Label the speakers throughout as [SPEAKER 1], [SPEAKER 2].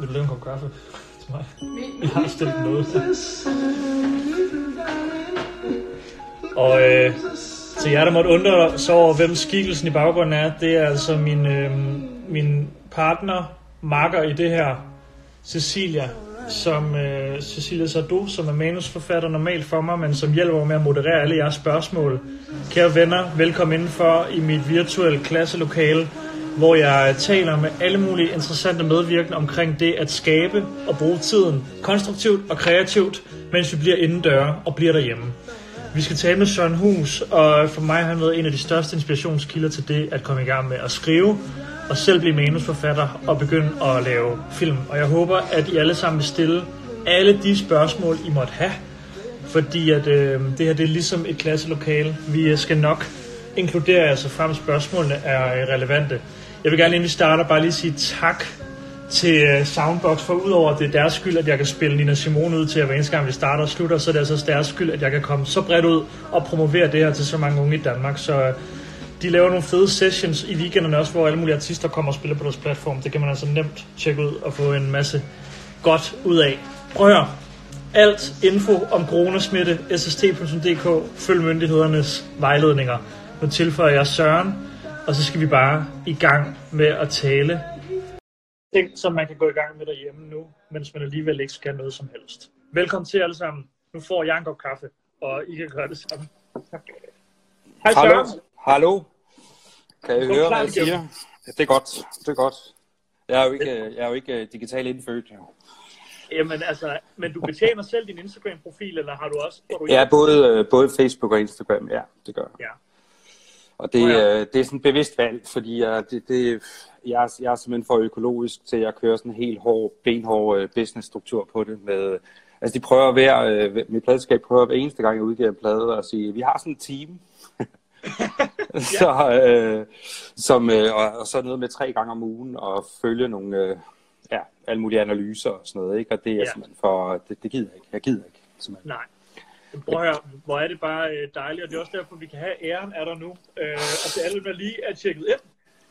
[SPEAKER 1] Vil du lave en kop kaffe til mig? Jeg har stillet noget. Og øh, til jer, der måtte undre sig over, hvem skikkelsen i baggrunden er, det er altså min, øh, min partner, makker i det her, Cecilia, som øh, Cecilia Sardou, som er manusforfatter normalt for mig, men som hjælper mig med at moderere alle jeres spørgsmål. Kære venner, velkommen indenfor i mit virtuelle klasselokale, hvor jeg taler med alle mulige interessante medvirkende omkring det at skabe og bruge tiden konstruktivt og kreativt, mens vi bliver indendøre og bliver derhjemme. Vi skal tale med Søren Hus, og for mig har han været en af de største inspirationskilder til det at komme i gang med at skrive, og selv blive manusforfatter og begynde at lave film. Og jeg håber, at I alle sammen vil stille alle de spørgsmål, I måtte have, fordi at, øh, det her det er ligesom et klasselokale. Vi skal nok inkludere jer, så frem spørgsmålene er relevante. Jeg vil gerne inden vi starter bare lige sige tak til øh, Soundbox, for udover at det er deres skyld, at jeg kan spille Nina Simone ud til, at hver eneste gang vi starter og slutter, så er det altså deres skyld, at jeg kan komme så bredt ud og promovere det her til så mange unge i Danmark. Så øh, de laver nogle fede sessions i weekenderne også, hvor alle mulige artister kommer og spiller på deres platform. Det kan man altså nemt tjekke ud og få en masse godt ud af. Prøv at høre. Alt info om coronasmitte, sst.dk, følg myndighedernes vejledninger. Nu tilføjer jeg Søren, og så skal vi bare i gang med at tale ting, som man kan gå i gang med derhjemme nu, mens man alligevel ikke skal noget som helst. Velkommen til alle sammen. Nu får jeg en kop kaffe, og I kan gøre det samme. Tak. Hej
[SPEAKER 2] Hallo.
[SPEAKER 1] Søren.
[SPEAKER 2] Hallo. Kan I høre, hvad jeg siger? Ja, Det er godt. Det er godt. Jeg er jo ikke, jeg er jo ikke øh, digital indfødt.
[SPEAKER 1] Jamen altså, men du betjener selv din Instagram-profil, eller har du også? Får du
[SPEAKER 2] Jeg er både, øh, både Facebook og Instagram. Ja, det gør jeg.
[SPEAKER 1] Ja.
[SPEAKER 2] Og det,
[SPEAKER 1] ja.
[SPEAKER 2] øh, det er sådan et bevidst valg, fordi jeg, det, det, jeg, er- jeg er simpelthen for økologisk til at køre sådan en helt hård, benhård øh, business-struktur på det. Med, altså de prøver hver, øh, mit pladeskab prøver hver eneste gang, jeg udgiver en plade, at sige, vi har sådan en team, så, øh, som, øh, og, og så noget med tre gange om ugen og følge nogle øh, ja, alle mulige analyser og sådan noget. Ikke? Og det er
[SPEAKER 1] ja.
[SPEAKER 2] simpelthen for, det, det gider jeg ikke. Jeg gider ikke. Simpelthen.
[SPEAKER 1] Nej. Prøv at høre, hvor er det bare øh, dejligt, og det er også derfor, vi kan have æren af dig nu. Øh, og til alle, der lige er tjekket ind.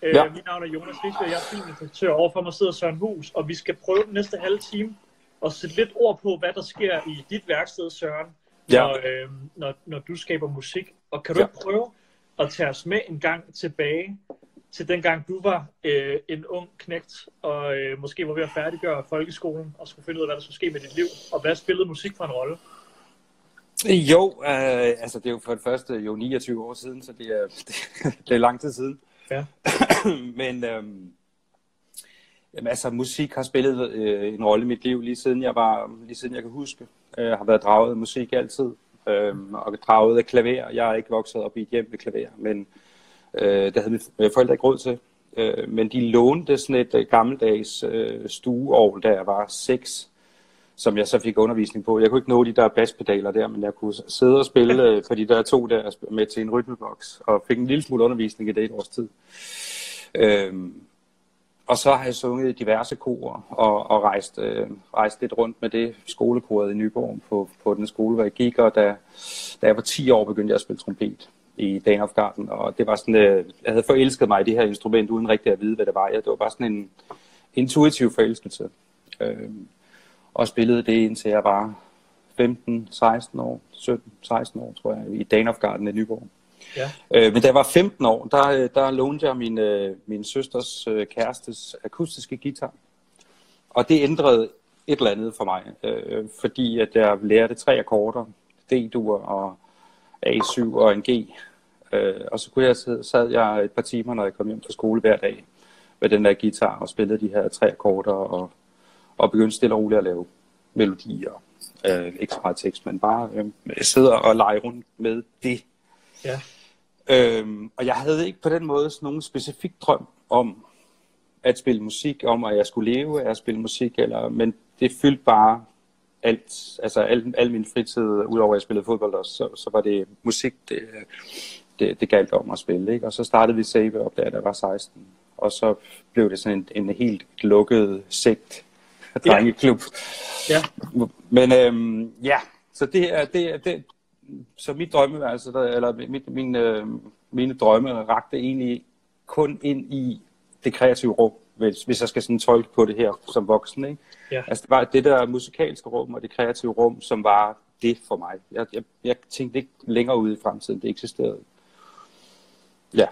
[SPEAKER 1] Øh,
[SPEAKER 2] Ja.
[SPEAKER 1] Mit navn er Jonas Rigsberg, jeg er filminstruktør. Overfor mig sidder Søren Hus, og vi skal prøve den næste halve time at sætte lidt ord på, hvad der sker i dit værksted, Søren,
[SPEAKER 2] Ja.
[SPEAKER 1] når, øh, når, når du skaber musik. Og kan du
[SPEAKER 2] Ja.
[SPEAKER 1] ikke prøve at tage os med en gang tilbage til den gang du var øh, en ung knægt, og øh, måske var ved at færdiggøre folkeskolen, og skulle finde ud af, hvad der skulle ske med dit liv, og hvad spillede musik for en rolle?
[SPEAKER 2] Jo, øh, altså det er jo for det første jo 29 år siden, så det er, det er lang tid siden.
[SPEAKER 1] Ja.
[SPEAKER 2] Men øhm, jamen, altså, musik har spillet øh, en rolle i mit liv lige siden jeg var, lige siden jeg kan huske. Jeg har været draget af musik altid, øhm, og draget af klaver. Jeg er ikke vokset op i et hjem med klaver, men øh, det havde mine forældre ikke råd til. Øh, men de lånte sådan et øh, gammeldags øh, stueovl, da jeg var seks, som jeg så fik undervisning på. Jeg kunne ikke nå de der baspedaler der, men jeg kunne sidde og spille øh, på de der to der med til en rytmeboks, og fik en lille smule undervisning i det et års tid. Øhm, og så har jeg sunget diverse korer og, og rejst, øh, rejst lidt rundt med det skolekoret i Nyborg på, på den skole, hvor jeg gik, og da, da jeg var 10 år, begyndte jeg at spille trompet i Danhof Garden, og det var sådan, øh, jeg havde forelsket mig i det her instrument, uden rigtig at vide, hvad det var. Ja, det var bare sådan en intuitiv forelskelse. Øhm, og spillede det indtil jeg var 15, 16 år, 17, 16 år, tror jeg, i Danhof Garden i Nyborg.
[SPEAKER 1] Ja.
[SPEAKER 2] Øh, men da jeg var 15 år, der, øh, der lånte jeg min, øh, min søsters øh, kærestes akustiske guitar. Og det ændrede et eller andet for mig, øh, fordi at jeg lærte tre akkorder, D-dur og A7 og en G. Øh, og så kunne jeg sad jeg et par timer, når jeg kom hjem fra skole hver dag, med den der guitar og spillede de her tre akkorder og, og begyndte stille og roligt at lave melodier. Øh, ikke så meget tekst, men bare øh, sidde og lege rundt med det.
[SPEAKER 1] Ja.
[SPEAKER 2] Øhm, og jeg havde ikke på den måde sådan nogen specifik drøm om at spille musik, om at jeg skulle leve af at spille musik, eller, men det fyldte bare alt, altså al, al min fritid, udover at jeg spillede fodbold også, så, så var det musik, det, det, det galt om at spille. Ikke? Og så startede vi Save op, da jeg var 16, og så blev det sådan en, en helt lukket sekt drengeklub.
[SPEAKER 1] Ja.
[SPEAKER 2] Men øhm, ja, så det er, det er, det, så mit drømmeværelse, der, eller mit, min, øh, mine drømme rakte egentlig kun ind i det kreative rum, hvis, hvis jeg skal sådan tolke på det her som voksen. Ikke?
[SPEAKER 1] Ja.
[SPEAKER 2] Altså det var det der musikalske rum og det kreative rum, som var det for mig. Jeg, jeg, jeg tænkte ikke længere ud i fremtiden, det eksisterede. Ja.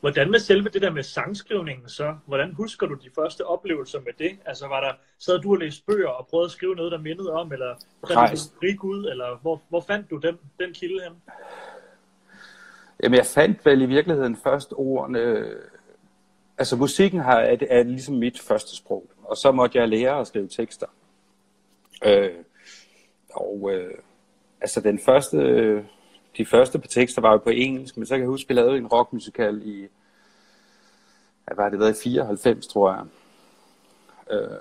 [SPEAKER 1] Hvordan med selve det der med sangskrivningen så? Hvordan husker du de første oplevelser med det? Altså var der, sad du og læste bøger og prøvede at skrive noget, der mindede om, eller fandt du ud, eller hvor, hvor fandt du den, den kilde hen?
[SPEAKER 2] Jamen jeg fandt vel i virkeligheden først ordene, altså musikken har, er, er ligesom mit første sprog, og så måtte jeg lære at skrive tekster. Øh, og øh, altså den første, de første par tekster var jo på engelsk, men så kan jeg huske, at vi lavede en rockmusikal i, hvad var det været, i 94, tror jeg. Øh,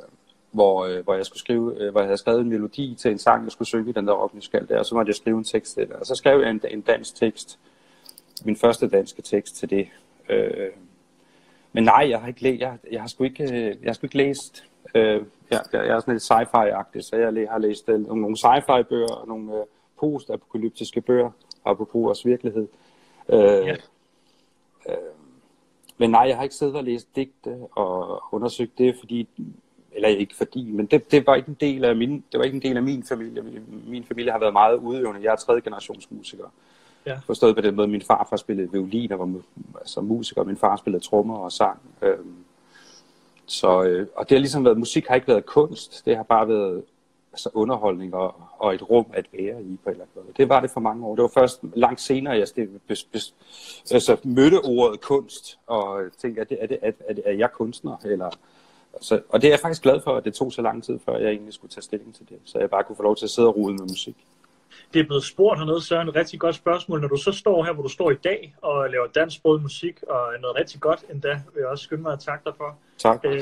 [SPEAKER 2] hvor, øh, hvor jeg skulle skrive, øh, hvor jeg havde skrevet en melodi til en sang, jeg skulle synge i den der rockmusikal der, og så måtte jeg skrive en tekst til det. Og så skrev jeg en, en dansk tekst, min første danske tekst til det. Øh, men nej, jeg har ikke, læst, jeg, jeg har sgu ikke, øh, jeg har sgu ikke læst Øh, jeg, jeg er sådan lidt sci-fi-agtig, så jeg har læst øh, nogle sci-fi-bøger og nogle øh, post-apokalyptiske bøger, apropos vores virkelighed. Øh, ja. øh, men nej, jeg har ikke siddet og læst digte og undersøgt det, fordi eller ikke fordi, men det, det var ikke en del af min, det var ikke en del af min familie. Min familie har været meget udøvende. Jeg er tredje generations musiker. Ja. Forstået på den måde, min farfar spillede violin og var altså musiker, min far spillede trommer og sang. Øhm, så, øh, og det har ligesom været, musik har ikke været kunst, det har bare været altså underholdning og, og et rum at være i på en eller anden måde. Det var det for mange år. Det var først langt senere, jeg sted, bes, bes, altså, mødte ordet kunst, og tænkte, er, det, er, det, er, det, er jeg kunstner? Eller, altså, og det er jeg faktisk glad for, at det tog så lang tid, før jeg egentlig skulle tage stilling til det. Så jeg bare kunne få lov til at sidde og rode med musik
[SPEAKER 1] det er blevet spurgt hernede, så er en rigtig godt spørgsmål. Når du så står her, hvor du står i dag, og laver dansksproget musik, og noget rigtig godt endda, vil jeg også skynde mig at takke dig for.
[SPEAKER 2] Tak.
[SPEAKER 1] Øh,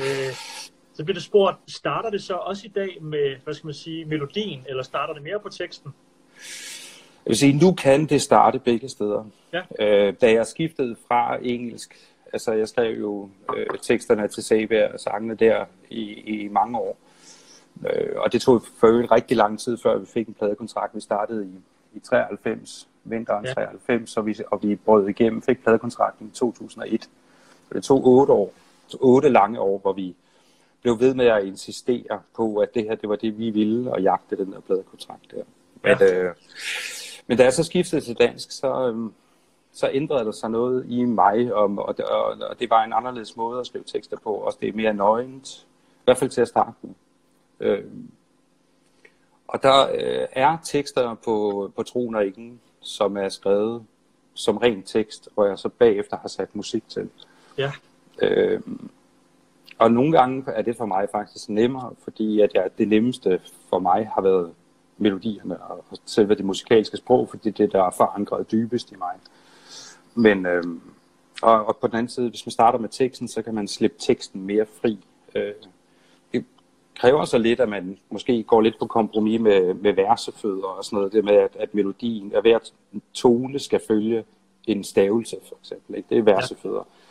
[SPEAKER 1] så bliver det spurgt, starter det så også i dag med, hvad skal man sige, melodien, eller starter det mere på teksten?
[SPEAKER 2] Jeg vil sige, nu kan det starte begge steder.
[SPEAKER 1] Ja.
[SPEAKER 2] Øh, da jeg skiftede fra engelsk, altså jeg skrev jo øh, teksterne til Saber og sangene der i, i mange år. Øh, og det tog for øvrigt rigtig lang tid, før vi fik en pladekontrakt. Vi startede i, i 93, vinteren ja. 93, og vi, og vi brød igennem, fik pladekontrakten i 2001. Så det tog otte år, otte lange år, hvor vi blev ved med at insistere på, at det her, det var det, vi ville, og jagte den der pladekontrakt der. Ja. Men, øh, men da jeg så skiftede til dansk, så, øh, så ændrede der sig noget i mig, og, og, og, og det var en anderledes måde at skrive tekster på, og det er mere nøgent, i hvert fald til at starte med. Øh, og der øh, er tekster på, på Troen og Ingen, som er skrevet som ren tekst, hvor jeg så bagefter har sat musik til.
[SPEAKER 1] Ja.
[SPEAKER 2] Øh, og nogle gange er det for mig faktisk nemmere, fordi at jeg, det nemmeste for mig har været melodierne og selve det musikalske sprog, fordi det der er forankret dybest i mig. Men øh, og, og på den anden side, hvis man starter med teksten, så kan man slippe teksten mere fri. Øh, kræver så lidt, at man måske går lidt på kompromis med, med versefødder og sådan noget. Det med, at, at melodien, at hver tone skal følge en stavelse, for eksempel. Ikke? Det er versefødder. Ja.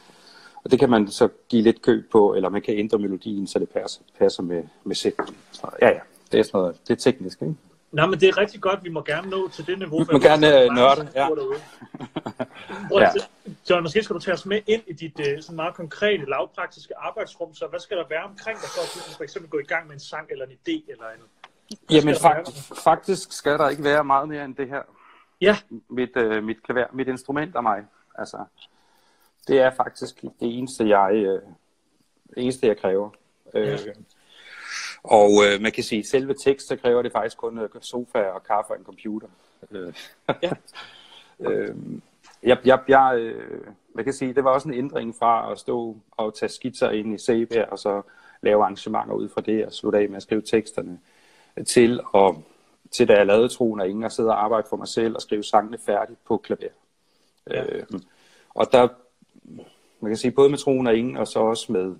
[SPEAKER 2] Og det kan man så give lidt køb på, eller man kan ændre melodien, så det passer, passer med, med sætningen. Ja, ja, det er sådan noget, det er teknisk, ikke?
[SPEAKER 1] Nej, men det er rigtig godt. Vi må gerne nå til det niveau.
[SPEAKER 2] Vi må gerne uh, nørde, ja.
[SPEAKER 1] ja. John, måske skal du tage os med ind i dit uh, sådan meget konkrete, lavpraktiske arbejdsrum. Så hvad skal der være omkring dig, for at du for eksempel gå i gang med en sang eller en idé? Eller en,
[SPEAKER 2] Jamen fakt, faktisk skal der ikke være meget mere end det her.
[SPEAKER 1] Ja.
[SPEAKER 2] Mit, uh, mit, klaver, mit instrument af mig. Altså, det er faktisk det eneste, jeg, det eneste, jeg kræver. Ja. Uh, og øh, man kan sige, at selve tekst, så kræver det faktisk kun øh, sofa og kaffe og en computer. Øh, ja. øh, jeg, jeg, jeg, øh, man kan sige, det var også en ændring fra at stå og tage skitser ind i CB, og så lave arrangementer ud fra det, og slutte af med at skrive teksterne, til, og, til da jeg lavede Troen og Ingen, og sidde og arbejde for mig selv og skrive sangene færdigt på klaver. Ja. Øh, og der, man kan sige, både med Troen og Ingen, og så også med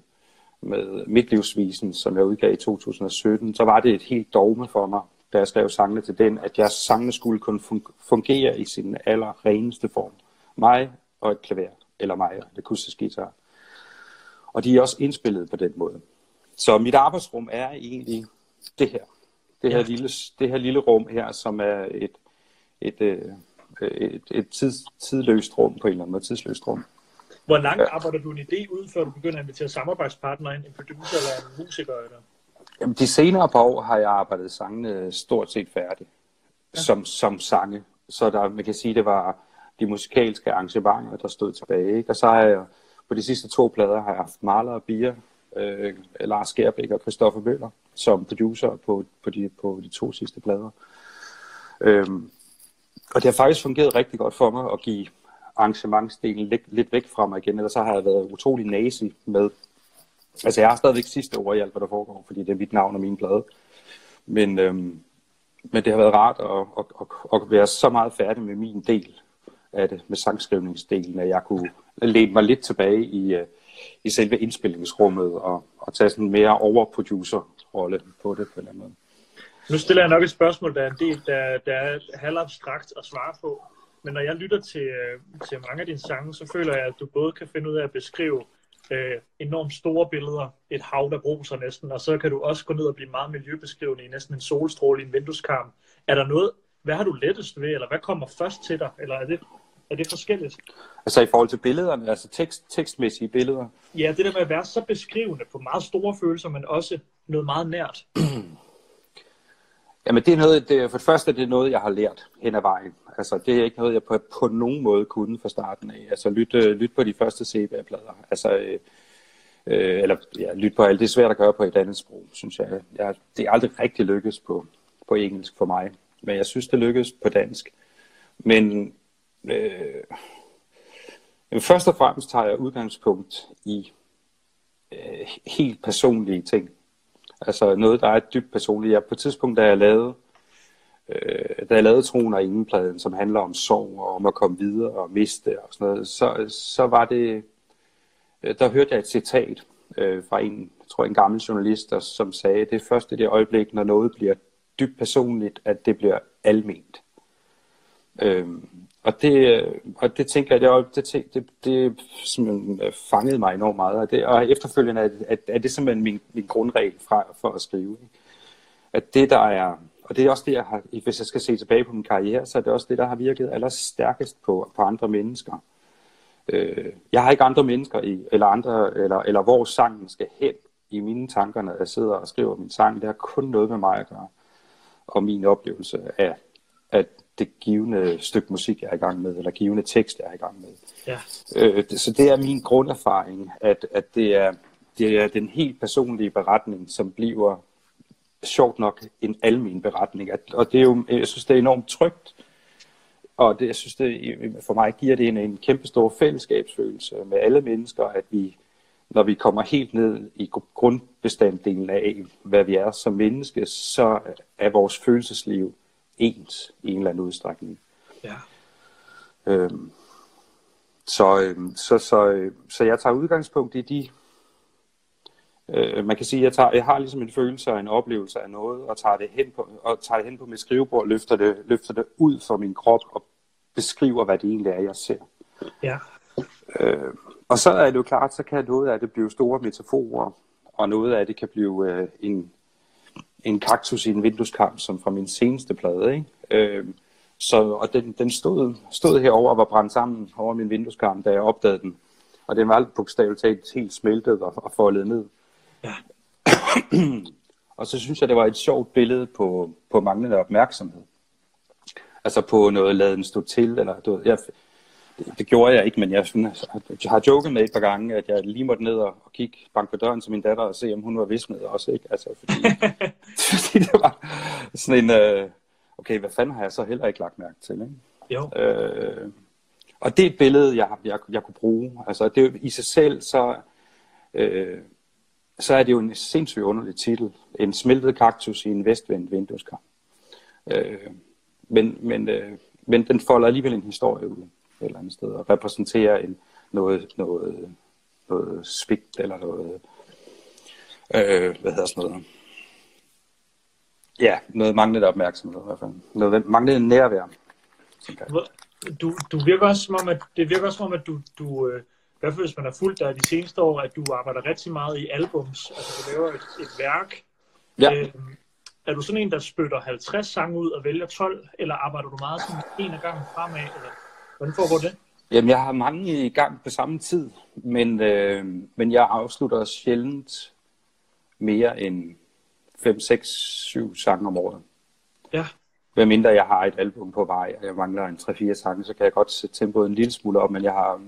[SPEAKER 2] med Midtlivsvisen, som jeg udgav i 2017, så var det et helt dogme for mig, da jeg skrev sangene til den, at jeg sangene skulle kunne fungere i sin allerreneste form. Mig og et klaver, eller mig og et akustisk guitar. Og de er også indspillet på den måde. Så mit arbejdsrum er egentlig det her. Det her, ja. lille, det her lille rum her, som er et, et, et, øh, et, et tids, tidløst rum på en eller anden måde, tidsløst rum
[SPEAKER 1] Hvor langt ja. arbejder du en idé ud, før du begynder at invitere samarbejdspartnere ind, en producer eller en musiker? Eller?
[SPEAKER 2] Jamen, de senere par år har jeg arbejdet sangene stort set færdigt ja. som, som sange. Så der, man kan sige, det var de musikalske arrangementer, der stod tilbage. Ikke? Og så har jeg på de sidste to plader har jeg haft Marler og Bia, øh, Lars Skærbæk og Christoffer Møller som producer på, på, de, på de to sidste plader. Øhm, og det har faktisk fungeret rigtig godt for mig at give arrangementsdelen lidt, lidt væk fra mig igen, ellers så har jeg været utrolig nazi med. Altså jeg har stadigvæk sidste ord i alt, hvad der foregår, fordi det er mit navn og min plade. Men, øhm, men det har været rart at, at, at, at være så meget færdig med min del af det, med sangskrivningsdelen, at jeg kunne læne mig lidt tilbage i, øh, i selve indspillingsrummet og, og tage sådan en mere overproducer-rolle på det på en eller anden måde.
[SPEAKER 1] Nu stiller jeg nok et spørgsmål, der er en del, der, der er halvabstrakt at svare på. Men når jeg lytter til, øh, til mange af dine sange, så føler jeg, at du både kan finde ud af at beskrive øh, enormt store billeder, et hav, der bruser næsten, og så kan du også gå ned og blive meget miljøbeskrivende i næsten en solstråle i en vindueskarm. Er der noget, hvad har du lettest ved, eller hvad kommer først til dig, eller er det, er det forskelligt?
[SPEAKER 2] Altså i forhold til billederne, altså tekst, tekstmæssige billeder?
[SPEAKER 1] Ja, det der med at være så beskrivende på meget store følelser, men også noget meget nært.
[SPEAKER 2] Jamen det er noget, det, for det første det er noget, jeg har lært hen ad vejen. Altså det er ikke noget, jeg på, på nogen måde kunne fra starten af. Altså lyt, øh, lyt på de første CBA-plader. Altså, øh, øh, eller ja, lyt på alt. Det er svært at gøre på et andet sprog, synes jeg. jeg det er aldrig rigtig lykkes på, på engelsk for mig. Men jeg synes, det lykkes på dansk. Men øh, først og fremmest tager jeg udgangspunkt i øh, helt personlige ting. Altså noget, der er dybt personligt. Jeg, på et tidspunkt, da jeg lavede, øh, da jeg lavede Troen og Ingenpladen, som handler om sorg og om at komme videre og miste og sådan noget, så, så var det, øh, der hørte jeg et citat øh, fra en, jeg tror en gammel journalist, der, som sagde, det er først i det øjeblik, når noget bliver dybt personligt, at det bliver alment. Øhm, og det, øh, og det tænker jeg, det, det, det, det simpelthen øh, fangede mig enormt meget. Og, det, og efterfølgende er, er, er det simpelthen min, min grundregel fra, for at skrive. At det, der er, og det er også det, jeg har, hvis jeg skal se tilbage på min karriere, så er det også det, der har virket allerstærkest på, på andre mennesker. Øh, jeg har ikke andre mennesker i, eller, andre, eller, eller hvor sangen skal hen i mine tanker, når jeg sidder og skriver min sang. Det har kun noget med mig at gøre, og min oplevelse af, at det givende stykke musik, jeg er i gang med, eller givende tekst, jeg er i gang med. Ja. Øh, så det er min grunderfaring, at, at det, er, det er den helt personlige beretning, som bliver sjovt nok en almen beretning. At, og det er jo, jeg synes, det er enormt trygt, og det, jeg synes, det, for mig giver det en, en kæmpe stor fællesskabsfølelse med alle mennesker, at vi, når vi kommer helt ned i grundbestanddelen af, hvad vi er som menneske, så er vores følelsesliv ens i en eller anden udstrækning. Ja. Øhm, så, øhm, så, så, øh, så jeg tager udgangspunkt i de øh, man kan sige, jeg, tager, jeg har ligesom en følelse og en oplevelse af noget, og tager det hen på, og tager det hen på mit skrivebord, løfter det, løfter det ud fra min krop, og beskriver, hvad det egentlig er, jeg ser. Ja. Øh, og så er det jo klart, så kan noget af det blive store metaforer, og noget af det kan blive øh, en, en kaktus i en vindueskamp, som fra min seneste plade. Ikke? Øh, så, og den, den stod, stod herover og var brændt sammen over min vindueskarm, da jeg opdagede den. Og den var alt bogstaveligt talt helt smeltet og, og foldet ned. Ja. og så synes jeg, det var et sjovt billede på, på manglende opmærksomhed. Altså på noget laden stå til. Eller, du, jeg, det, gjorde jeg ikke, men jeg, sådan, jeg har joket med et par gange, at jeg lige måtte ned og, og kigge bank på døren til min datter og se, om hun var visnet også. Ikke? Altså, fordi, fordi det var sådan en, øh, okay, hvad fanden har jeg så heller ikke lagt mærke til? Ikke? Jo. Øh, og det er et billede, jeg, jeg, jeg kunne bruge. Altså, det, I sig selv, så, øh, så er det jo en sindssygt underlig titel. En smeltet kaktus i en vestvendt vindueskar. Øh, men, men, øh, men den folder alligevel en historie ud et eller andet sted, og repræsenterer en, noget, noget, noget svigt, eller noget, øh, hvad hedder sådan noget, ja, noget manglende opmærksomhed i hvert fald. Noget manglende nærvær.
[SPEAKER 1] Du, du virker også som om, at, det virker også som om, at du, du øh, i hvert fald hvis man har fulgt dig de seneste år, at du arbejder rigtig meget i albums, altså du laver et, et værk. Ja. Øh, er du sådan en, der spytter 50 sange ud og vælger 12, eller arbejder du meget sådan en af gangen fremad, eller hvordan foregår det?
[SPEAKER 2] Jamen, jeg har mange i gang på samme tid, men, øh, men jeg afslutter sjældent mere end 5, 6, 7 sange om året.
[SPEAKER 1] Ja.
[SPEAKER 2] Hvad mindre jeg har et album på vej, og jeg mangler en 3-4 sange, så kan jeg godt sætte tempoet en lille smule op, men jeg har...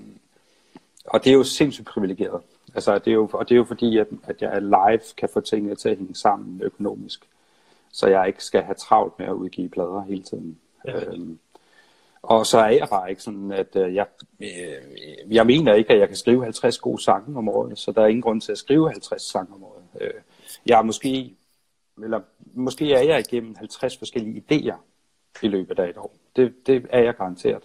[SPEAKER 2] Og det er jo sindssygt privilegeret. Altså, det er jo, og det er jo fordi, at, at jeg live kan få tingene til at hænge sammen økonomisk. Så jeg ikke skal have travlt med at udgive plader hele tiden. Ja. Øhm, og så er jeg bare ikke sådan, at øh, jeg, øh, jeg mener ikke, at jeg kan skrive 50 gode sange om året, så der er ingen grund til at skrive 50 sange om året. Øh, jeg er måske, eller måske er jeg igennem 50 forskellige idéer i løbet af et år. Det, det er jeg garanteret.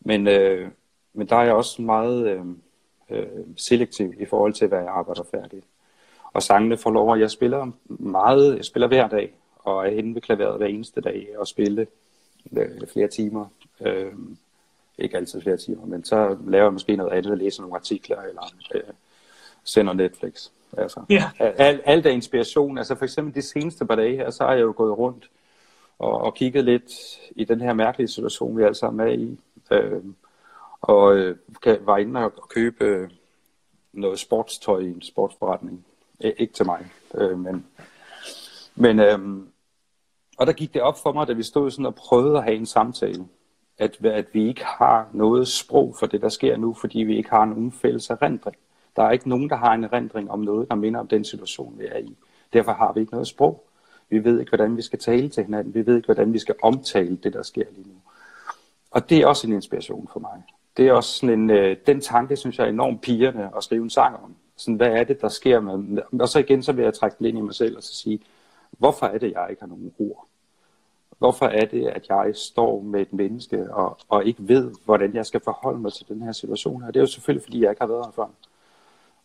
[SPEAKER 2] Men, øh, men der er jeg også meget øh, øh, selektiv i forhold til, hvad jeg arbejder færdigt. Og sangene får lov, at jeg spiller meget, jeg spiller hver dag, og er henne ved klaveret hver eneste dag og spille øh, flere timer. Øh, ikke altid flere timer, men så laver jeg måske noget andet, læser nogle artikler, eller øh, sender Netflix. Altså, ja. alt, alt er inspiration. Altså for eksempel de seneste par dage her, så har jeg jo gået rundt og, og kigget lidt i den her mærkelige situation, vi alle sammen er i. Øh, og øh, var inde og købe øh, noget sportstøj i en sportsforretning. Ikke til mig, øh, men, men øh, og der gik det op for mig, da vi stod sådan og prøvede at have en samtale, at, at vi ikke har noget sprog for det, der sker nu, fordi vi ikke har nogen fælles erindring. Der er ikke nogen, der har en erindring om noget, der minder om den situation, vi er i. Derfor har vi ikke noget sprog. Vi ved ikke, hvordan vi skal tale til hinanden. Vi ved ikke, hvordan vi skal omtale det, der sker lige nu. Og det er også en inspiration for mig. Det er også sådan en, øh, den tanke, synes jeg er enormt pigerne at skrive en sang om. Sådan, hvad er det, der sker med... Og så igen, så vil jeg trække den ind i mig selv og så sige, hvorfor er det, jeg ikke har nogen ord? Hvorfor er det, at jeg står med et menneske og, og ikke ved, hvordan jeg skal forholde mig til den her situation her? Det er jo selvfølgelig, fordi jeg ikke har været her før.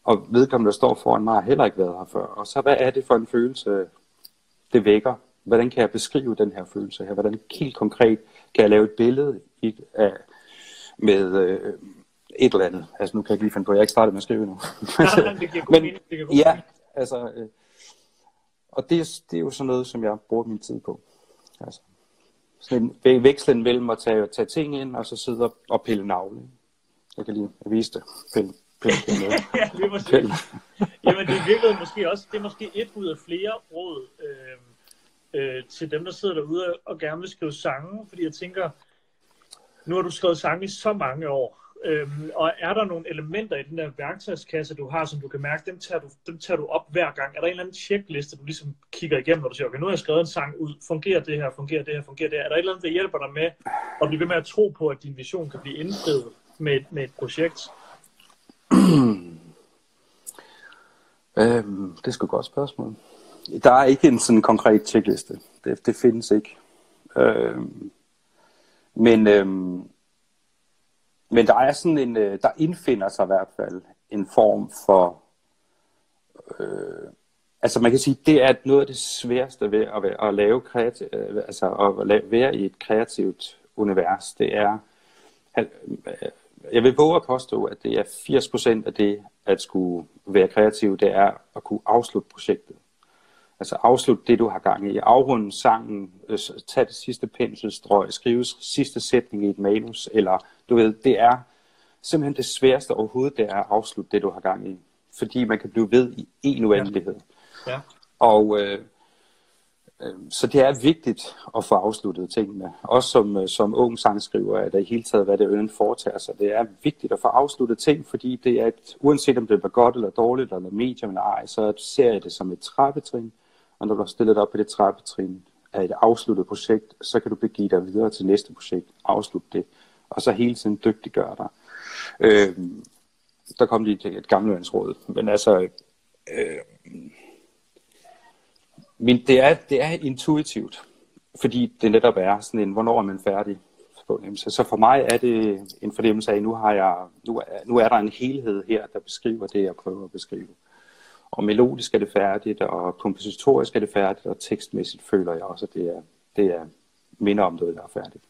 [SPEAKER 2] Og vedkommende, der står foran mig, har heller ikke været her før. Og så hvad er det for en følelse, det vækker? Hvordan kan jeg beskrive den her følelse her? Hvordan helt konkret kan jeg lave et billede i, af, med øh, et eller andet? Altså nu kan jeg ikke lige finde på, jeg ikke startet med at skrive nu.
[SPEAKER 1] Men,
[SPEAKER 2] ja, altså... Øh, og det, det er jo sådan noget, som jeg bruger min tid på. Altså, sådan en vekslen mellem at tage, tage ting ind, og så sidde og pille navle. Jeg kan lige vise det. Pille, pille, pille
[SPEAKER 1] ja, det er måske, pille. Jamen det virkede måske også, det er måske et ud af flere råd øh, øh, til dem, der sidder derude og gerne vil skrive sange, fordi jeg tænker, nu har du skrevet sange i så mange år, Øhm, og er der nogle elementer i den der værktøjskasse, du har, som du kan mærke, dem tager du, dem tager du op hver gang? Er der en eller anden checkliste, du ligesom kigger igennem, når du siger, okay, nu har jeg skrevet en sang ud, fungerer det her, fungerer det her, fungerer det her? Er der et eller andet, der hjælper dig med at blive ved med at tro på, at din vision kan blive indfriet med, med et projekt?
[SPEAKER 2] øhm, det er sgu et godt spørgsmål. Der er ikke en sådan konkret checkliste. Det, det findes ikke. Øhm, men øhm, men der er sådan en, øh, der indfinder sig i hvert fald en form for, øh, altså man kan sige, det er noget af det sværeste ved at, være, at lave kreativ, øh, altså at lave, være i et kreativt univers, det er, at, øh, jeg vil våge at påstå, at det er 80% af det, at skulle være kreativ, det er at kunne afslutte projektet. Altså afslutte det, du har gang i. Afrunde sangen, øh, tage det sidste penselstrøg, skrive sidste sætning i et manus, eller du ved, det er simpelthen det sværeste overhovedet, det er at afslutte det, du har gang i. Fordi man kan blive ved i en uendelighed. Ja. Ja. Og øh, øh, så det er vigtigt at få afsluttet tingene. Også som, øh, som ung sangskriver er der i hele taget, hvad det øden foretager sig. Det er vigtigt at få afsluttet ting, fordi det er et, uanset om det er godt eller dårligt, eller medium eller ej, så ser jeg det som et trappetrin. Og når du har stillet op på det trappetrin af et afsluttet projekt, så kan du begive dig videre til næste projekt, afslutte det, og så hele tiden dygtiggøre dig. Øh, der kom lige til et gammelvandsråd, men altså, øh, men det er, det er intuitivt, fordi det netop er sådan en, hvornår er man færdig? fornemmelse. så for mig er det en fornemmelse af, at nu, har jeg, nu, er, nu er der en helhed her, der beskriver det, jeg prøver at beskrive. Og melodisk er det færdigt, og kompositorisk er det færdigt, og tekstmæssigt føler jeg også, at det er, det er minder om noget, der er færdigt.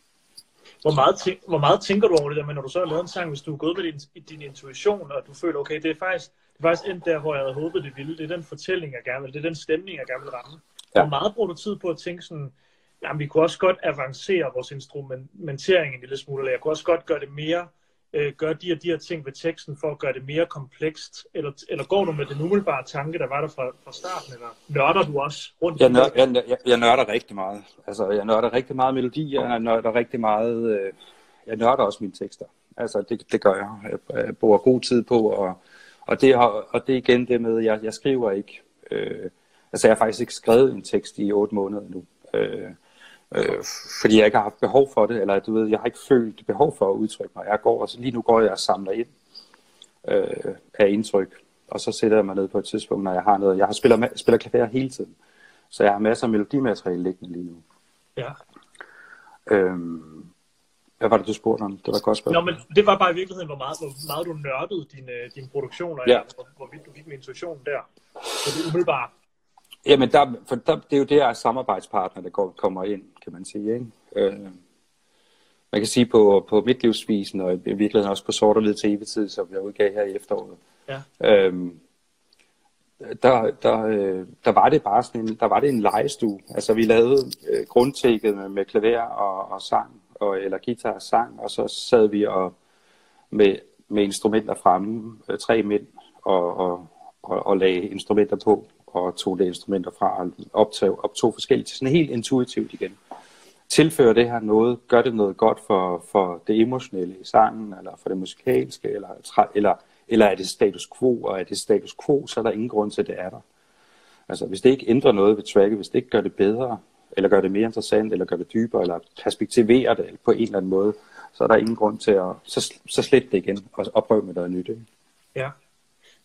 [SPEAKER 1] Hvor meget, tænk, hvor meget tænker du over det der, men når du så har lavet en sang, hvis du er gået med din, din intuition, og du føler, okay, det er faktisk, det er faktisk endt der, hvor jeg havde håbet, det ville. Det er den fortælling, jeg gerne vil. Det er den stemning, jeg gerne vil ramme. Ja. Hvor meget bruger du tid på at tænke sådan, jamen, vi kunne også godt avancere vores instrumentering en lille smule, eller jeg kunne også godt gøre det mere øh, gør de og de her ting ved teksten for at gøre det mere komplekst? Eller, eller går du med den umiddelbare tanke, der var der fra, fra starten, eller nørder du også rundt?
[SPEAKER 2] Jeg, nør, jeg, jeg, jeg nørder rigtig meget. Altså, jeg nørder rigtig meget melodi, jeg nørder rigtig meget... Øh, jeg nørder også mine tekster. Altså, det, det gør jeg. Jeg, jeg bruger god tid på, og, og, det, har, og det er igen det med, at jeg, jeg skriver ikke... Øh, altså, jeg har faktisk ikke skrevet en tekst i otte måneder nu. Øh, øh, fordi jeg ikke har haft behov for det, eller du ved, jeg har ikke følt behov for at udtrykke mig. Jeg går, altså lige nu går jeg og samler ind øh, af indtryk, og så sætter jeg mig ned på et tidspunkt, når jeg har noget. Jeg har spiller, spiller klaver hele tiden, så jeg har masser af melodimateriale liggende lige nu.
[SPEAKER 1] Ja.
[SPEAKER 2] Øhm, hvad var det, du spurgte om? Det var et godt spørgsmål.
[SPEAKER 1] Nå, men det var bare i virkeligheden, hvor meget, hvor meget du nørdede din, øh, din produktion, og
[SPEAKER 2] Ja.
[SPEAKER 1] hvor, hvorvidt du gik med intuition der. Så det er umiddelbart.
[SPEAKER 2] Jamen, der, for der, det er jo der samarbejdspartner, der går, kommer ind, kan man sige. Ikke? Øh, man kan sige på, på midtlivsvisen, og i virkeligheden også på Sort og Hvid TV-tid, som jeg udgav her i efteråret.
[SPEAKER 1] Ja.
[SPEAKER 2] Øhm, der, der, øh, der var det bare sådan en, der var det en legestue. Altså vi lavede øh, grundtækket med, med klaver og, og sang, og, eller guitar og sang, og så sad vi og med, med instrumenter fremme, øh, tre mænd, og, og, og, og lagde instrumenter på, og tog det instrumenter fra og optog, optog forskelligt, sådan helt intuitivt igen. Tilfører det her noget, gør det noget godt for, for det emotionelle i sangen, eller for det musikalske, eller, eller, eller er det status quo, og er det status quo, så er der ingen grund til, at det er der. Altså, hvis det ikke ændrer noget ved tracket, hvis det ikke gør det bedre, eller gør det mere interessant, eller gør det dybere, eller perspektiverer det på en eller anden måde, så er der ingen grund til at, så, så slet det igen, og, og med noget nyt. Ikke?
[SPEAKER 1] Ja.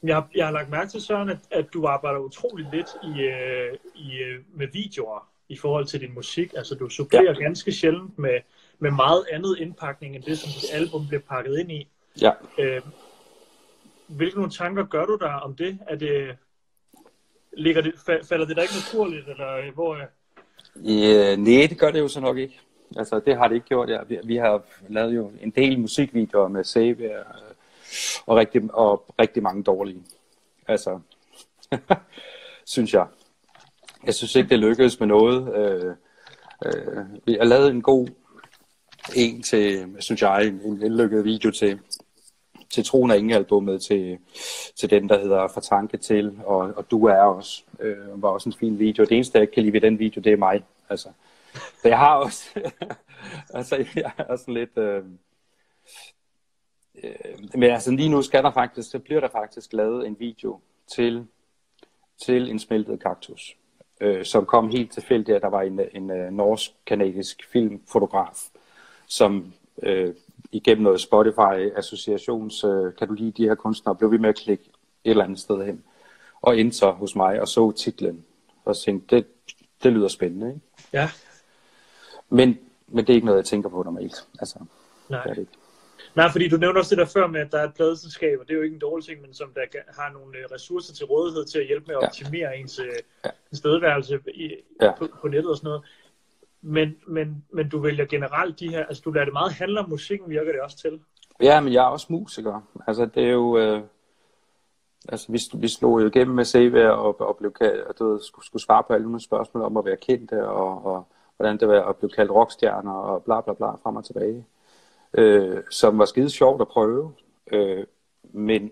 [SPEAKER 1] Jeg, har- jeg har lagt mærke til, Søren, at, at du arbejder utrolig lidt i, øh, i, øh, med videoer i forhold til din musik. Altså, du supplerer ja. ganske sjældent med, med meget andet indpakning, end det, som dit album bliver pakket ind i.
[SPEAKER 2] Ja.
[SPEAKER 1] Øh, hvilke nogle tanker gør du der om det? Er det, ligger det fa- falder det der ikke naturligt, eller øh, hvor... øh,
[SPEAKER 2] Ja, nej, det gør det jo så nok ikke. Altså, det har det ikke gjort. Ja. Vi, vi har lavet jo en del musikvideoer med Save øh, og rigtig, og rigtig mange dårlige. Altså, synes jeg. Jeg synes ikke, det lykkedes med noget. Øh, øh, jeg lavede en god en til, synes jeg, en, en vellykket video til, til Troen af Ingen albumet til, til den, der hedder For Tanke Til, og, og Du Er Også, øh, var også en fin video. Det eneste, jeg ikke kan lide ved den video, det er mig. Altså, så jeg har også, altså, jeg er sådan lidt, øh, øh, men altså lige nu skal der faktisk, så bliver der faktisk lavet en video til, til en smeltet kaktus, øh, som kom helt tilfældigt, at der var en, en, en norsk-kanadisk filmfotograf, som øh, igennem noget Spotify-associations, øh, kan du lide de her kunstnere, blev vi med at klikke et eller andet sted hen, og endte så hos mig og så titlen, og tænkte, det, det lyder spændende, ikke?
[SPEAKER 1] Ja,
[SPEAKER 2] Men, men det er ikke noget, jeg tænker på normalt. Altså,
[SPEAKER 1] nej.
[SPEAKER 2] det er det ikke.
[SPEAKER 1] Nej, fordi du nævnte også det der før med, at der er et pladeselskab, og det er jo ikke en dårlig ting, men som der har nogle øh, ressourcer til rådighed til at hjælpe med at
[SPEAKER 2] Ja.
[SPEAKER 1] optimere ens øh,
[SPEAKER 2] Ja.
[SPEAKER 1] tilstedeværelse i,
[SPEAKER 2] Ja.
[SPEAKER 1] på, på nettet og sådan noget. Men, men, men du vælger generelt de her, altså du lader det meget handle om musikken, virker det også til.
[SPEAKER 2] Ja, men jeg er også musiker. Altså, det er jo... Øh, altså, vi, vi slog jo igennem med CV og, og blev kaldt, og du ved, skulle, skulle svare på alle nogle spørgsmål om at være kendte, og, og hvordan det var at blive kaldt rockstjerner, og bla bla bla, frem og tilbage. Øh, som var skide sjovt at prøve. Øh, men,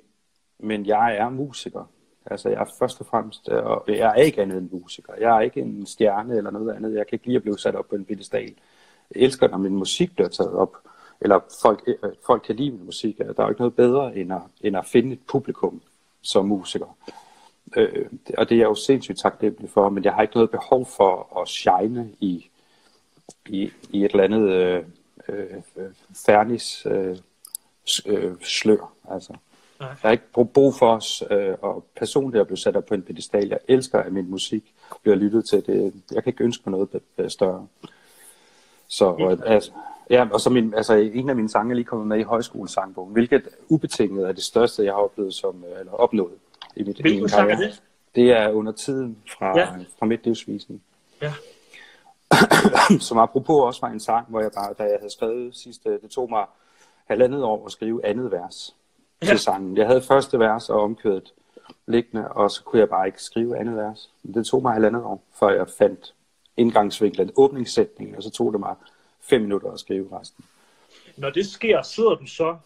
[SPEAKER 2] men jeg er musiker. Altså, jeg er først og fremmest, øh, og jeg er ikke andet end musiker. Jeg er ikke en stjerne eller noget andet. Jeg kan ikke lide at blive sat op på en pedestal. Jeg elsker, når min musik bliver taget op, eller folk, øh, folk kan lide min musik. Der er jo ikke noget bedre, end at, end at finde et publikum som musiker. Øh, og det er jeg jo sindssygt taknemmelig for, men jeg har ikke noget behov for at shine i, i, i et eller andet øh, øh, fernis øh, s- øh, slør. Altså.
[SPEAKER 1] Nej.
[SPEAKER 2] Jeg har ikke brug- for os, øh, og personligt at blive sat op på en pedestal. Jeg elsker, at min musik bliver lyttet til. Det, jeg kan ikke ønske mig noget be- større. Så, og, altså, ja, og så min, altså, en af mine sange er lige kommet med i højskolesangbogen, hvilket ubetinget er det største, jeg har oplevet som, øh, eller opnået i mit
[SPEAKER 1] Hvilken sang er det?
[SPEAKER 2] Det er under tiden fra,
[SPEAKER 1] Ja.
[SPEAKER 2] ja. fra mit livsvisning.
[SPEAKER 1] Ja.
[SPEAKER 2] Som apropos også var en sang, hvor jeg bare, da jeg havde skrevet sidste, det tog mig halvandet år at skrive andet vers
[SPEAKER 1] Ja.
[SPEAKER 2] til sangen. Jeg havde første vers og omkødet liggende, og så kunne jeg bare ikke skrive andet vers. Men Det tog mig halvandet år, før jeg fandt indgangsvinklen, åbningssætningen, og så tog det mig fem minutter at skrive resten.
[SPEAKER 1] Når det sker, sidder du så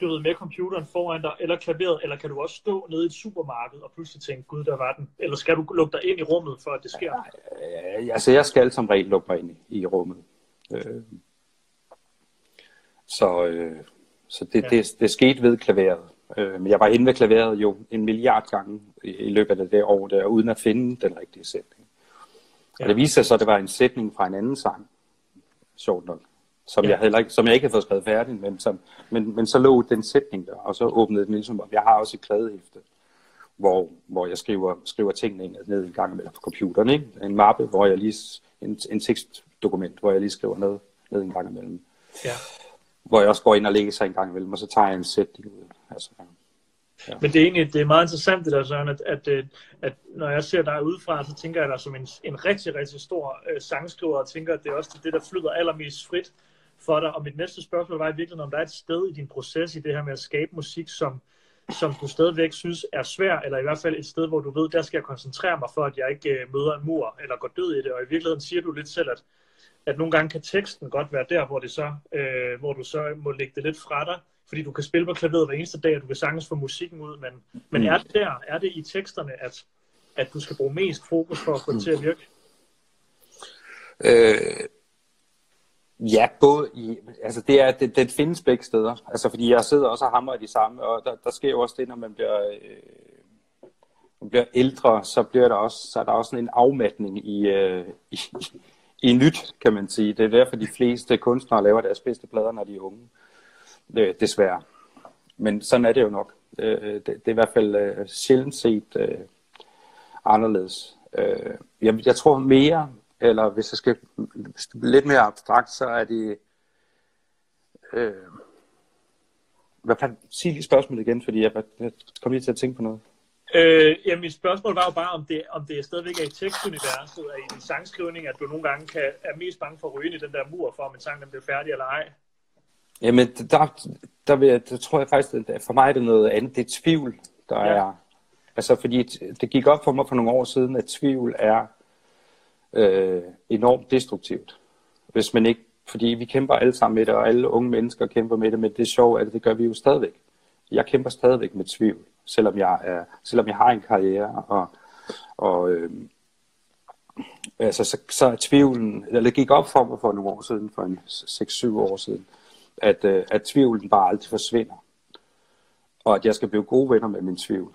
[SPEAKER 1] du ved, med computeren foran dig, eller klaveret, eller kan du også stå nede i et supermarked og pludselig tænke, gud, der var den? Eller skal du lukke dig ind i rummet, for at det sker?
[SPEAKER 2] Ja, altså, jeg skal som regel lukke mig ind i, i rummet. Øh, så øh, så det, ja. det, det skete ved klaveret. Øh, men jeg var inde ved klaveret jo en milliard gange i, i løbet af det år der, uden at finde den rigtige sætning. Ja. Og det viste sig så, at det var en sætning fra en anden sang, sjovt nok, som, ja. jeg, heller ikke, som jeg ikke havde fået skrevet færdigt, men, som, men, men så lå den sætning der, og så åbnede den ligesom op. Jeg har også et kladehæfte, hvor, hvor jeg skriver, skriver tingene ned en gang imellem på computeren. Ikke? En mappe, hvor jeg lige, en, en tekstdokument, hvor jeg lige skriver noget ned en gang imellem. Ja. Hvor jeg også går ind og sig en gang imellem, og så tager jeg en sætning ud. Altså,
[SPEAKER 1] Ja. Men det er egentlig det er meget interessant det der, Søren, at, at, øh, at når jeg ser dig udefra, så tænker jeg dig som en, en rigtig, rigtig stor øh, sangskriver, og tænker, at det er også det, der flyder allermest frit for dig. Og mit næste spørgsmål var i virkeligheden, om der er et sted i din proces i det her med at skabe musik, som, som du stadigvæk synes er svær, eller i hvert fald et sted, hvor du ved, der skal jeg koncentrere mig for, at jeg ikke øh, møder en mur, eller går død i det. Og i virkeligheden siger du lidt selv, at, at nogle gange kan teksten godt være der, hvor, det så, øh, hvor du så må lægge det lidt fra dig, fordi du kan spille på klaveret hver eneste dag, og du kan sagtens få musikken ud, men, men er det der, er det i teksterne, at, at du skal bruge mest fokus for at få det til at virke?
[SPEAKER 2] Øh, ja, både i, altså det er, det, det findes begge steder, altså fordi jeg sidder også og hammer de samme, og der, der sker jo også det, når man bliver, øh, man bliver ældre, så bliver der også, så er der også sådan en afmatning i, øh, i, i nyt, kan man sige. Det er derfor, de fleste kunstnere laver deres bedste plader, når de er unge øh, desværre. Men sådan er det jo nok. Øh, det, det er i hvert fald øh, sjældent set øh, anderledes. Øh, jeg, jeg tror mere, eller hvis jeg skal hvis det lidt mere abstrakt, så er det... Øh, hvad kan sige lige spørgsmålet igen, fordi jeg, jeg kom lige til at tænke på noget.
[SPEAKER 1] Øh, ja, mit spørgsmål var jo bare, om det, om det stadigvæk er i tekstuniverset, og i din sangskrivning, at du nogle gange kan, er mest bange for at ryge i den der mur, for om en sang den bliver færdig eller ej.
[SPEAKER 2] Jamen, der, der, vil jeg, der tror jeg faktisk, at for mig er det noget andet. Det er tvivl, der ja. er... Altså, fordi det gik op for mig for nogle år siden, at tvivl er øh, enormt destruktivt. Hvis man ikke... Fordi vi kæmper alle sammen med det, og alle unge mennesker kæmper med det, men det er sjovt, at det gør vi jo stadigvæk. Jeg kæmper stadigvæk med tvivl, selvom jeg, er, selvom jeg har en karriere, og, og øh, altså, så, så er tvivlen, eller det gik op for mig for nogle år siden, for en 6-7 år siden, at, øh, at tvivlen bare aldrig forsvinder. Og at jeg skal blive gode venner med min tvivl.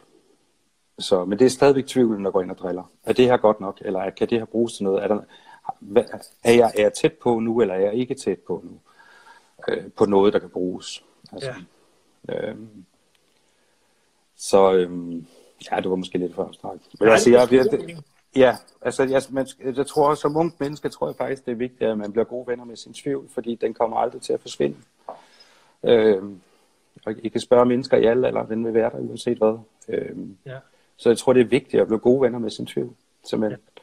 [SPEAKER 2] Så, men det er stadigvæk tvivlen, der går ind og driller. Er det her godt nok, eller kan det her bruges til noget? Er, der, er, jeg, er jeg tæt på nu, eller er jeg ikke tæt på nu? Øh, på noget, der kan bruges. Altså, ja. øhm, så øhm, ja, det var måske lidt for abstrakt. Men jeg siger, jeg, Ja, altså jeg, man, jeg tror, som ung menneske tror jeg faktisk, det er vigtigt, at man bliver gode venner med sin tvivl, fordi den kommer aldrig til at forsvinde. Øh, og I kan spørge mennesker i alle eller den vil være der, uanset hvad. Øh, ja. Så jeg tror, det er vigtigt at blive gode venner med sin tvivl. Simpelthen. Ja.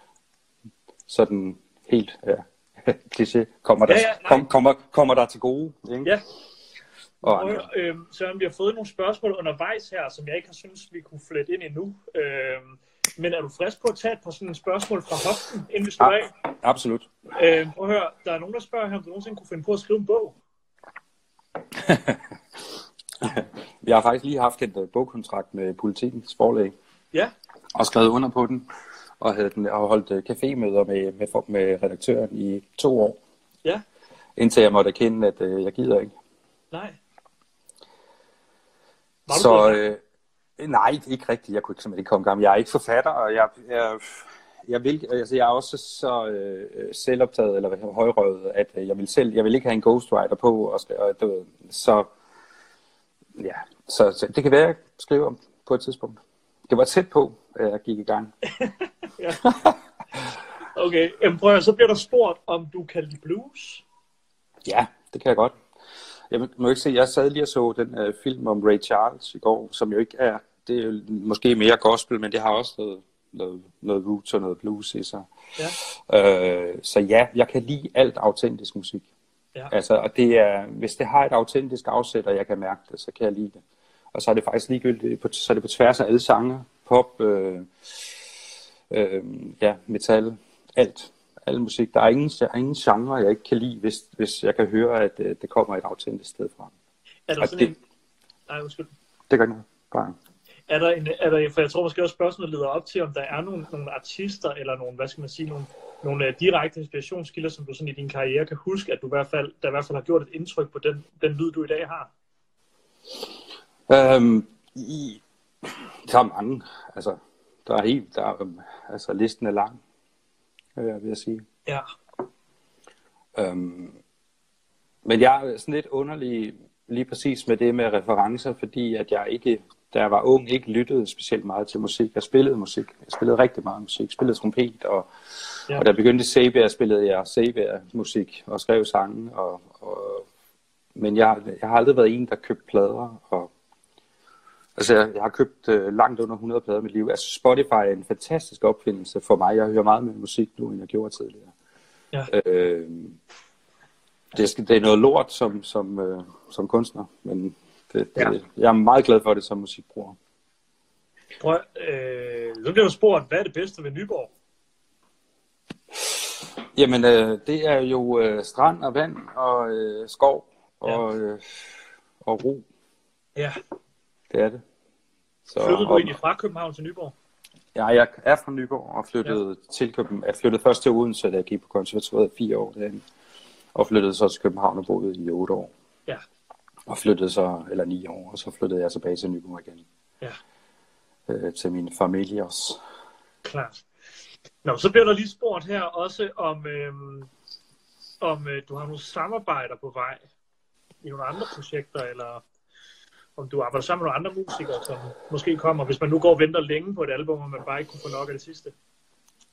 [SPEAKER 2] Sådan helt ja, kliché. Kommer der, ja, ja, kom, kommer, kommer der til gode. Ikke?
[SPEAKER 1] Ja. Og, og øh, Søren, vi har fået nogle spørgsmål undervejs her, som jeg ikke har synes vi kunne flette ind endnu. Øh, men er du frisk på at tage et par sådan spørgsmål fra hoften, inden vi slutter ja,
[SPEAKER 2] af? Absolut.
[SPEAKER 1] Øh, prøv at høre, der er nogen, der spørger her, om du nogensinde kunne finde på at skrive en bog.
[SPEAKER 2] jeg har faktisk lige haft en uh, bogkontrakt med Politikens forlag.
[SPEAKER 1] Ja.
[SPEAKER 2] Og skrevet under på den. Og havde den, og holdt uh, cafémøder med, med, med redaktøren i to år.
[SPEAKER 1] Ja.
[SPEAKER 2] Indtil jeg måtte erkende, at uh, jeg gider ikke.
[SPEAKER 1] Nej.
[SPEAKER 2] Var så, øh, Nej, ikke rigtigt. Jeg kunne simpelthen ikke komme gammel. Jeg er ikke forfatter, og jeg, jeg, jeg, vil, altså jeg er også så øh, selvoptaget, eller højrøvet, at øh, jeg vil, selv, jeg vil ikke have en ghostwriter på, og, og du, så, ja, så, så det kan være, at jeg skriver på et tidspunkt. Det var tæt på, at jeg gik i gang.
[SPEAKER 1] ja. Okay, Jamen, prøv at, så bliver der spurgt, om du kan lide blues.
[SPEAKER 2] Ja, det kan jeg godt. Jeg må ikke se, jeg sad lige og så den uh, film om Ray Charles i går, som jo ikke er det er jo måske mere gospel, men det har også noget, noget, noget roots og noget blues i sig. Ja. Øh, så ja, jeg kan lide alt autentisk musik. Ja. Altså, og det er, hvis det har et autentisk afsæt, og jeg kan mærke det, så kan jeg lide det. Og så er det faktisk ligegyldigt, på, så er det på tværs af alle sange, pop, øh, øh, ja, metal, alt. Al musik. Der er ingen, der er ingen genre, jeg ikke kan lide, hvis, hvis jeg kan høre, at det, øh, det kommer et autentisk sted fra.
[SPEAKER 1] Er der sådan det, en, Nej, undskyld.
[SPEAKER 2] Det gør ikke noget. Bare.
[SPEAKER 1] Er der, en, er der, for jeg tror måske også spørgsmålet leder op til, om der er nogle, nogle artister, eller nogle, hvad skal man sige, nogle, nogle uh, direkte inspirationskilder, som du sådan i din karriere kan huske, at du i hvert fald, der i hvert fald har gjort et indtryk på den, den lyd, du i dag har?
[SPEAKER 2] Øhm, i, der er mange. Altså, der er helt, der er, øhm, altså listen er lang, øh, vil jeg sige.
[SPEAKER 1] Ja.
[SPEAKER 2] Øhm, men jeg er sådan lidt underlig lige præcis med det med referencer, fordi at jeg ikke, da jeg var ung, ikke lyttede specielt meget til musik. Jeg spillede musik. Jeg spillede rigtig meget musik. Jeg spillede trompet, og, ja. og da jeg begyndte i Sabia, spillede jeg Sabia-musik og skrev sange. Og, og, men jeg, jeg har aldrig været en, der købte plader. Og, altså, jeg, jeg har købt øh, langt under 100 plader i mit liv. Altså, Spotify er en fantastisk opfindelse for mig. Jeg hører meget mere musik nu, end jeg gjorde tidligere.
[SPEAKER 1] Ja.
[SPEAKER 2] Øh, det, det er noget lort som, som, øh, som kunstner, men det, det,
[SPEAKER 1] Ja.
[SPEAKER 2] jeg er meget glad for det som musikbruger.
[SPEAKER 1] Prøv, øh, så bliver du spurgt, hvad er det bedste ved Nyborg?
[SPEAKER 2] Jamen, øh, det er jo øh, strand og vand og øh, skov og, øh, og ro.
[SPEAKER 1] Ja.
[SPEAKER 2] Det er det. Så,
[SPEAKER 1] Flyttede du egentlig fra København til Nyborg?
[SPEAKER 2] Ja, jeg er fra Nyborg og flyttede ja. til København. Jeg flyttede først til Odense, da jeg gik på konservatoriet i fire år derinde. Og flyttede så til København og boede i otte år.
[SPEAKER 1] Ja.
[SPEAKER 2] Og flyttede så, eller ni år, og så flyttede jeg tilbage til Nyborg igen.
[SPEAKER 1] Ja.
[SPEAKER 2] Øh, til min familie også.
[SPEAKER 1] Klart. Nå, så bliver der lige spurgt her også om, øhm, om øh, du har nogle samarbejder på vej i nogle andre projekter, eller om du arbejder sammen med nogle andre musikere, som måske kommer, hvis man nu går og venter længe på et album, og man bare ikke kunne få nok af det sidste.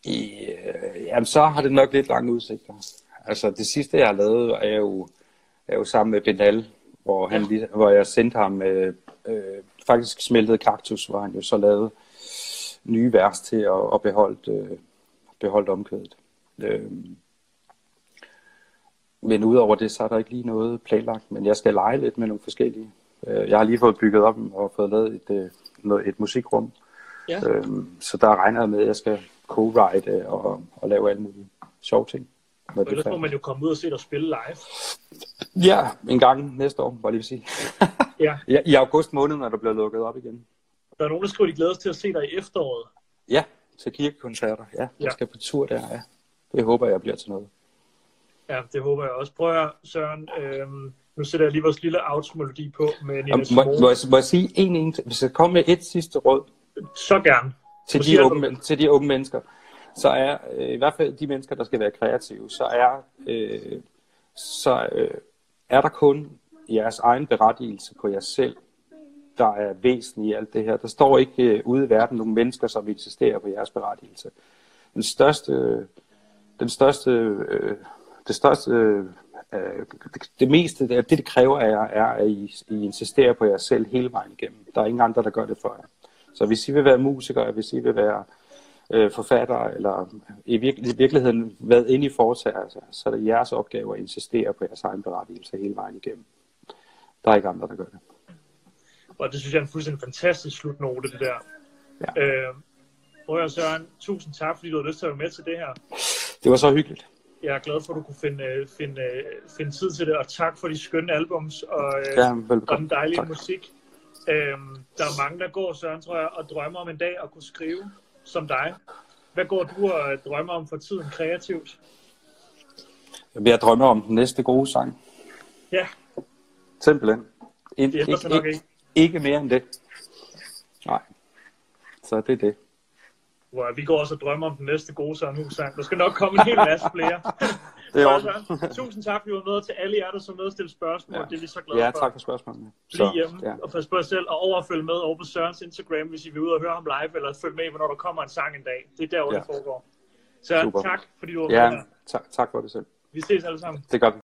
[SPEAKER 2] I, øh, jamen, så har det nok lidt lange udsigter. Altså, det sidste, jeg har lavet, er jo, er jo sammen med Benal, hvor, han,
[SPEAKER 1] Ja.
[SPEAKER 2] hvor jeg sendte ham øh, øh, faktisk smeltet kaktus, hvor han jo så lavede nye vers til at, at beholde, øh, beholde omkvædet. Øh, men udover det, så er der ikke lige noget planlagt, men jeg skal lege lidt med nogle forskellige. Øh, jeg har lige fået bygget op og fået lavet et, øh, noget, et musikrum,
[SPEAKER 1] Ja.
[SPEAKER 2] Øhm, så der regner jeg med, at jeg skal co-write og, og lave alle mulige sjove ting.
[SPEAKER 1] Og
[SPEAKER 2] er
[SPEAKER 1] ellers må man jo komme ud og se dig spille live.
[SPEAKER 2] Ja, en gang næste år, bare lige vil sige.
[SPEAKER 1] Ja.
[SPEAKER 2] ja, I august måned, når der bliver lukket op igen.
[SPEAKER 1] Der er nogen, der skriver, de glæder sig til at se dig i efteråret.
[SPEAKER 2] Ja, til kirkekoncerter. Ja, jeg
[SPEAKER 1] Ja.
[SPEAKER 2] skal på tur der, ja. Det håber jeg bliver til noget.
[SPEAKER 1] Ja, det håber jeg også. Prøv at Søren. Øhm, nu sætter jeg lige vores lille outro-melodi på med Nina
[SPEAKER 2] Og må,
[SPEAKER 1] Simone.
[SPEAKER 2] må, jeg, må jeg sige en, en? Hvis jeg kommer med et sidste råd
[SPEAKER 1] Så gerne.
[SPEAKER 2] til de, men- til de unge mennesker, så er øh, i hvert fald de mennesker, der skal være kreative, så er, øh, så, øh, er der kun jeres egen berettigelse på jer selv, der er væsentlig i alt det her. Der står ikke øh, ude i verden nogle mennesker, som insisterer på jeres berettigelse. Den største, den største, øh, det største, øh, det, det meste, det, det kræver af jer, er, at I, I insisterer på jer selv hele vejen igennem. Der er ingen andre, der gør det for jer. Så hvis I vil være musikere, hvis I vil være øh, forfattere, eller i, virke, i virkeligheden hvad ind I foretager, altså, så er det jeres opgave at insistere på jeres egen berettigelse hele vejen igennem. Der er ikke andre, der gør det.
[SPEAKER 1] Og det synes jeg er en fuldstændig fantastisk slutnote, det der.
[SPEAKER 2] Ja.
[SPEAKER 1] Øh, prøv at Søren, tusind tak, fordi du har lyst til at være med til det her.
[SPEAKER 2] Det var så hyggeligt.
[SPEAKER 1] Jeg er glad for, at du kunne finde, øh, finde, øh, finde tid til det, og tak for de skønne albums og, øh,
[SPEAKER 2] Ja,
[SPEAKER 1] og den dejlige
[SPEAKER 2] Tak.
[SPEAKER 1] musik. Øhm, der er mange, der går, Søren, tror jeg, og drømmer om en dag at kunne skrive som dig. Hvad går du og drømmer om for tiden kreativt?
[SPEAKER 2] Jeg drømmer om den næste gode sang.
[SPEAKER 1] Ja,
[SPEAKER 2] Simpelthen.
[SPEAKER 1] Det sig nok ikke.
[SPEAKER 2] ikke mere end det. Nej. Så det er det.
[SPEAKER 1] Hvor vi går også og drømmer om den næste gode sang. Der skal nok komme en hel masse flere.
[SPEAKER 2] Det er
[SPEAKER 1] Så,
[SPEAKER 2] også.
[SPEAKER 1] Søren, tusind tak, fordi du var med til alle jer, der så med at stille spørgsmål.
[SPEAKER 2] Ja.
[SPEAKER 1] Det er vi så glade
[SPEAKER 2] Ja,
[SPEAKER 1] for.
[SPEAKER 2] tak for spørgsmålene.
[SPEAKER 1] Bliv hjemme
[SPEAKER 2] ja.
[SPEAKER 1] og pas på jer selv, og overfølg med over på Sørens Instagram, hvis I vil ud og høre ham live, eller følg med, hvornår der kommer en sang en dag. Det er der, hvor
[SPEAKER 2] Ja.
[SPEAKER 1] det foregår. Søren,
[SPEAKER 2] Super.
[SPEAKER 1] tak, fordi du var med
[SPEAKER 2] ja tak, tak for det selv.
[SPEAKER 1] Vi ses alle sammen.
[SPEAKER 2] Det gør vi.